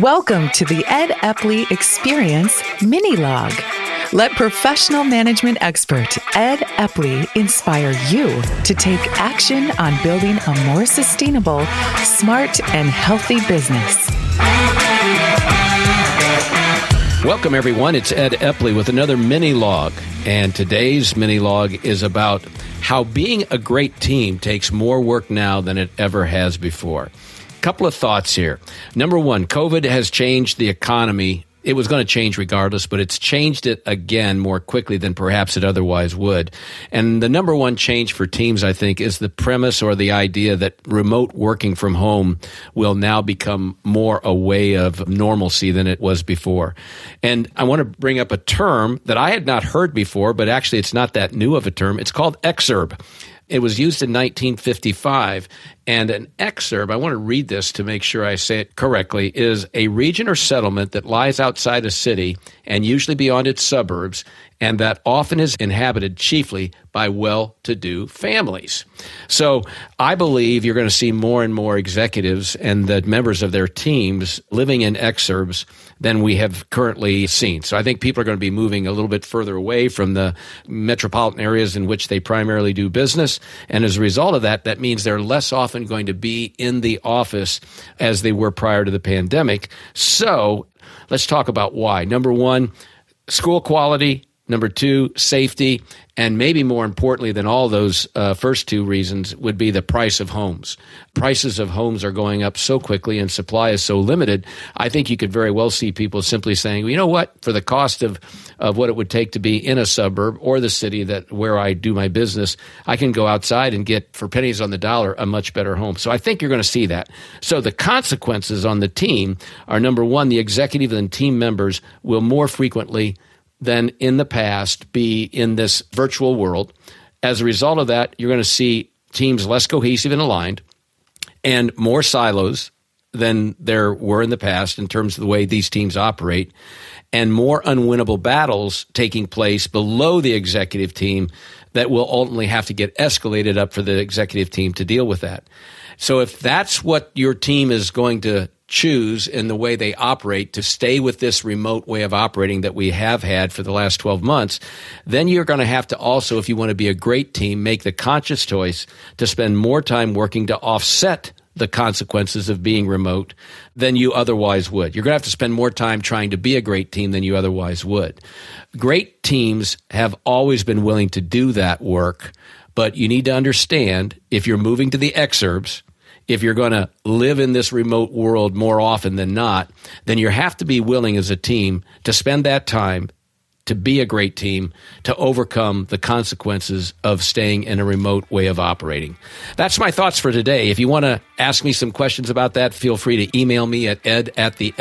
Welcome to the Ed Epley Experience Mini Log. Let professional management expert Ed Epley inspire you to take action on building a more sustainable, smart, and healthy business. Welcome, everyone. It's Ed Epley with another mini log. And today's mini log is about how being a great team takes more work now than it ever has before. Couple of thoughts here. Number one, COVID has changed the economy it was going to change regardless, but it's changed it again more quickly than perhaps it otherwise would. And the number one change for teams, I think, is the premise or the idea that remote working from home will now become more a way of normalcy than it was before. And I want to bring up a term that I had not heard before, but actually it's not that new of a term. It's called exurb. It was used in 1955, and an exurb, I want to read this to make sure I say it correctly, is a region or settlement that lies outside a city and usually beyond its suburbs, and that often is inhabited chiefly by well to do families. So I believe you're going to see more and more executives and the members of their teams living in exurbs than we have currently seen. So I think people are going to be moving a little bit further away from the metropolitan areas in which they primarily do business. And as a result of that, that means they're less often going to be in the office as they were prior to the pandemic. So let's talk about why. Number one, school quality. Number two, safety. And maybe more importantly than all those uh, first two reasons would be the price of homes. Prices of homes are going up so quickly and supply is so limited. I think you could very well see people simply saying, well, you know what, for the cost of, of what it would take to be in a suburb or the city that where I do my business, I can go outside and get for pennies on the dollar a much better home. So I think you're going to see that. So the consequences on the team are number one, the executive and team members will more frequently than in the past be in this virtual world. As a result of that, you're going to see teams less cohesive and aligned and more silos than there were in the past in terms of the way these teams operate, and more unwinnable battles taking place below the executive team that will ultimately have to get escalated up for the executive team to deal with that. So if that's what your team is going to choose in the way they operate to stay with this remote way of operating that we have had for the last 12 months, then you're going to have to also, if you want to be a great team, make the conscious choice to spend more time working to offset the consequences of being remote than you otherwise would. You're going to have to spend more time trying to be a great team than you otherwise would. Great teams have always been willing to do that work, but you need to understand if you're moving to the exurbs, if you're going to live in this remote world more often than not, then you have to be willing as a team to spend that time to be a great team to overcome the consequences of staying in a remote way of operating. That's my thoughts for today. If you want to ask me some questions about that, feel free to email me at ed at the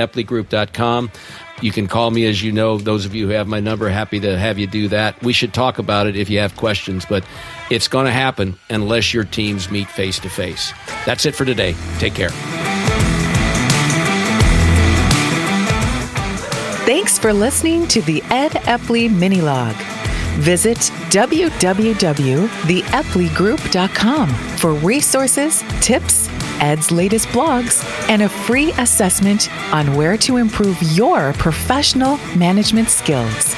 You can call me, as you know, those of you who have my number, happy to have you do that. We should talk about it if you have questions, but it's going to happen unless your teams meet face to face. That's it for today. Take care. Thanks for listening to the Ed Epley Mini Log. Visit www.theepleygroup.com for resources, tips, Ed's latest blogs, and a free assessment on where to improve your professional management skills.